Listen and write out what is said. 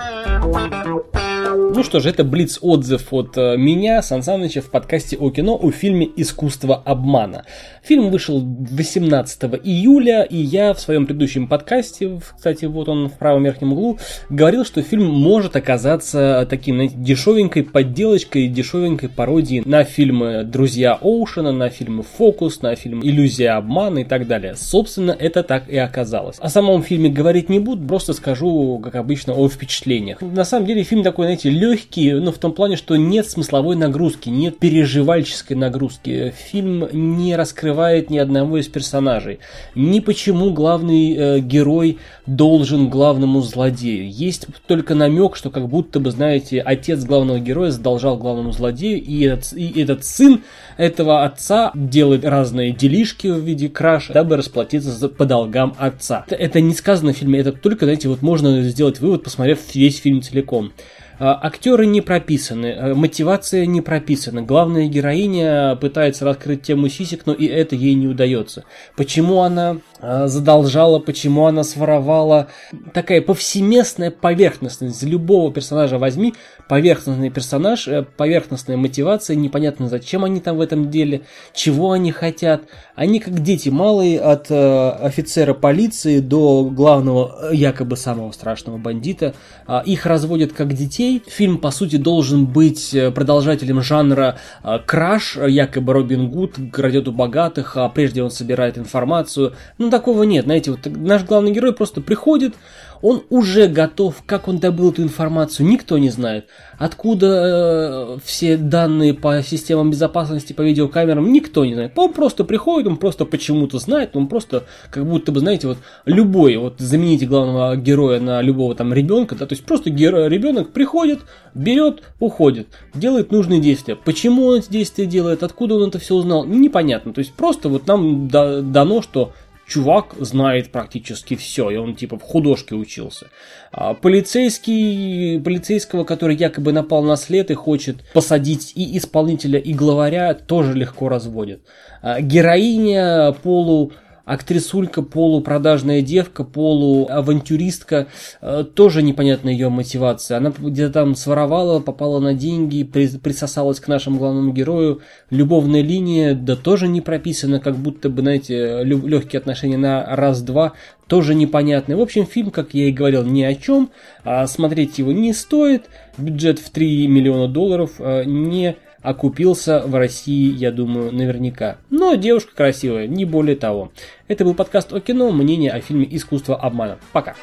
Música Ну что же, это блиц отзыв от э, меня, Сан Саныча, в подкасте о кино о фильме «Искусство обмана». Фильм вышел 18 июля, и я в своем предыдущем подкасте, кстати, вот он в правом верхнем углу, говорил, что фильм может оказаться таким, знаете, дешевенькой подделочкой, дешевенькой пародией на фильмы «Друзья Оушена», на фильмы «Фокус», на фильм «Иллюзия обмана» и так далее. Собственно, это так и оказалось. О самом фильме говорить не буду, просто скажу, как обычно, о впечатлениях. На самом деле фильм такой, знаете, легкий, но в том плане, что нет смысловой нагрузки, нет переживальческой нагрузки. Фильм не раскрывает ни одного из персонажей. Ни почему главный э, герой должен главному злодею. Есть только намек, что как будто бы, знаете, отец главного героя задолжал главному злодею, и этот, и этот сын этого отца делает разные делишки в виде краш, дабы расплатиться по долгам отца. Это, это не сказано в фильме, это только, знаете, вот можно сделать вывод, посмотрев весь фильм целиком. А, актеры не прописаны, э, мотивация не прописана. Главная героиня пытается раскрыть тему сисек, но и это ей не удается. Почему она а, задолжала, почему она своровала. Такая повсеместная поверхностность. Любого персонажа возьми, поверхностный персонаж, э, поверхностная мотивация, непонятно зачем они там в этом деле, чего они хотят. Они как дети малые от э, офицера полиции до главного, якобы самого страшного бандита. Э, их разводят как детей, детей. Фильм, по сути, должен быть э, продолжателем жанра э, краш, якобы Робин Гуд крадет у богатых, а прежде он собирает информацию. Ну, такого нет, знаете, вот наш главный герой просто приходит, он уже готов, как он добыл эту информацию, никто не знает. Откуда э, все данные по системам безопасности, по видеокамерам, никто не знает. Он просто приходит, он просто почему-то знает, он просто как будто бы, знаете, вот любой, вот замените главного героя на любого там ребенка, да, то есть просто герой, ребенок приходит, берет, уходит, делает нужные действия. Почему он эти действия делает, откуда он это все узнал, непонятно. То есть просто вот нам дано, что чувак знает практически все, и он типа в художке учился. А полицейский, полицейского, который якобы напал на след и хочет посадить и исполнителя, и главаря, тоже легко разводят. А героиня полу актрисулька, полупродажная девка, полуавантюристка, э, тоже непонятна ее мотивация. Она где-то там своровала, попала на деньги, присосалась к нашему главному герою. Любовная линия, да тоже не прописана, как будто бы, знаете, легкие отношения на раз-два, тоже непонятные. В общем, фильм, как я и говорил, ни о чем. А смотреть его не стоит. Бюджет в 3 миллиона долларов э, не окупился в России, я думаю, наверняка. Но девушка красивая, не более того. Это был подкаст о кино, мнение о фильме «Искусство обмана». Пока.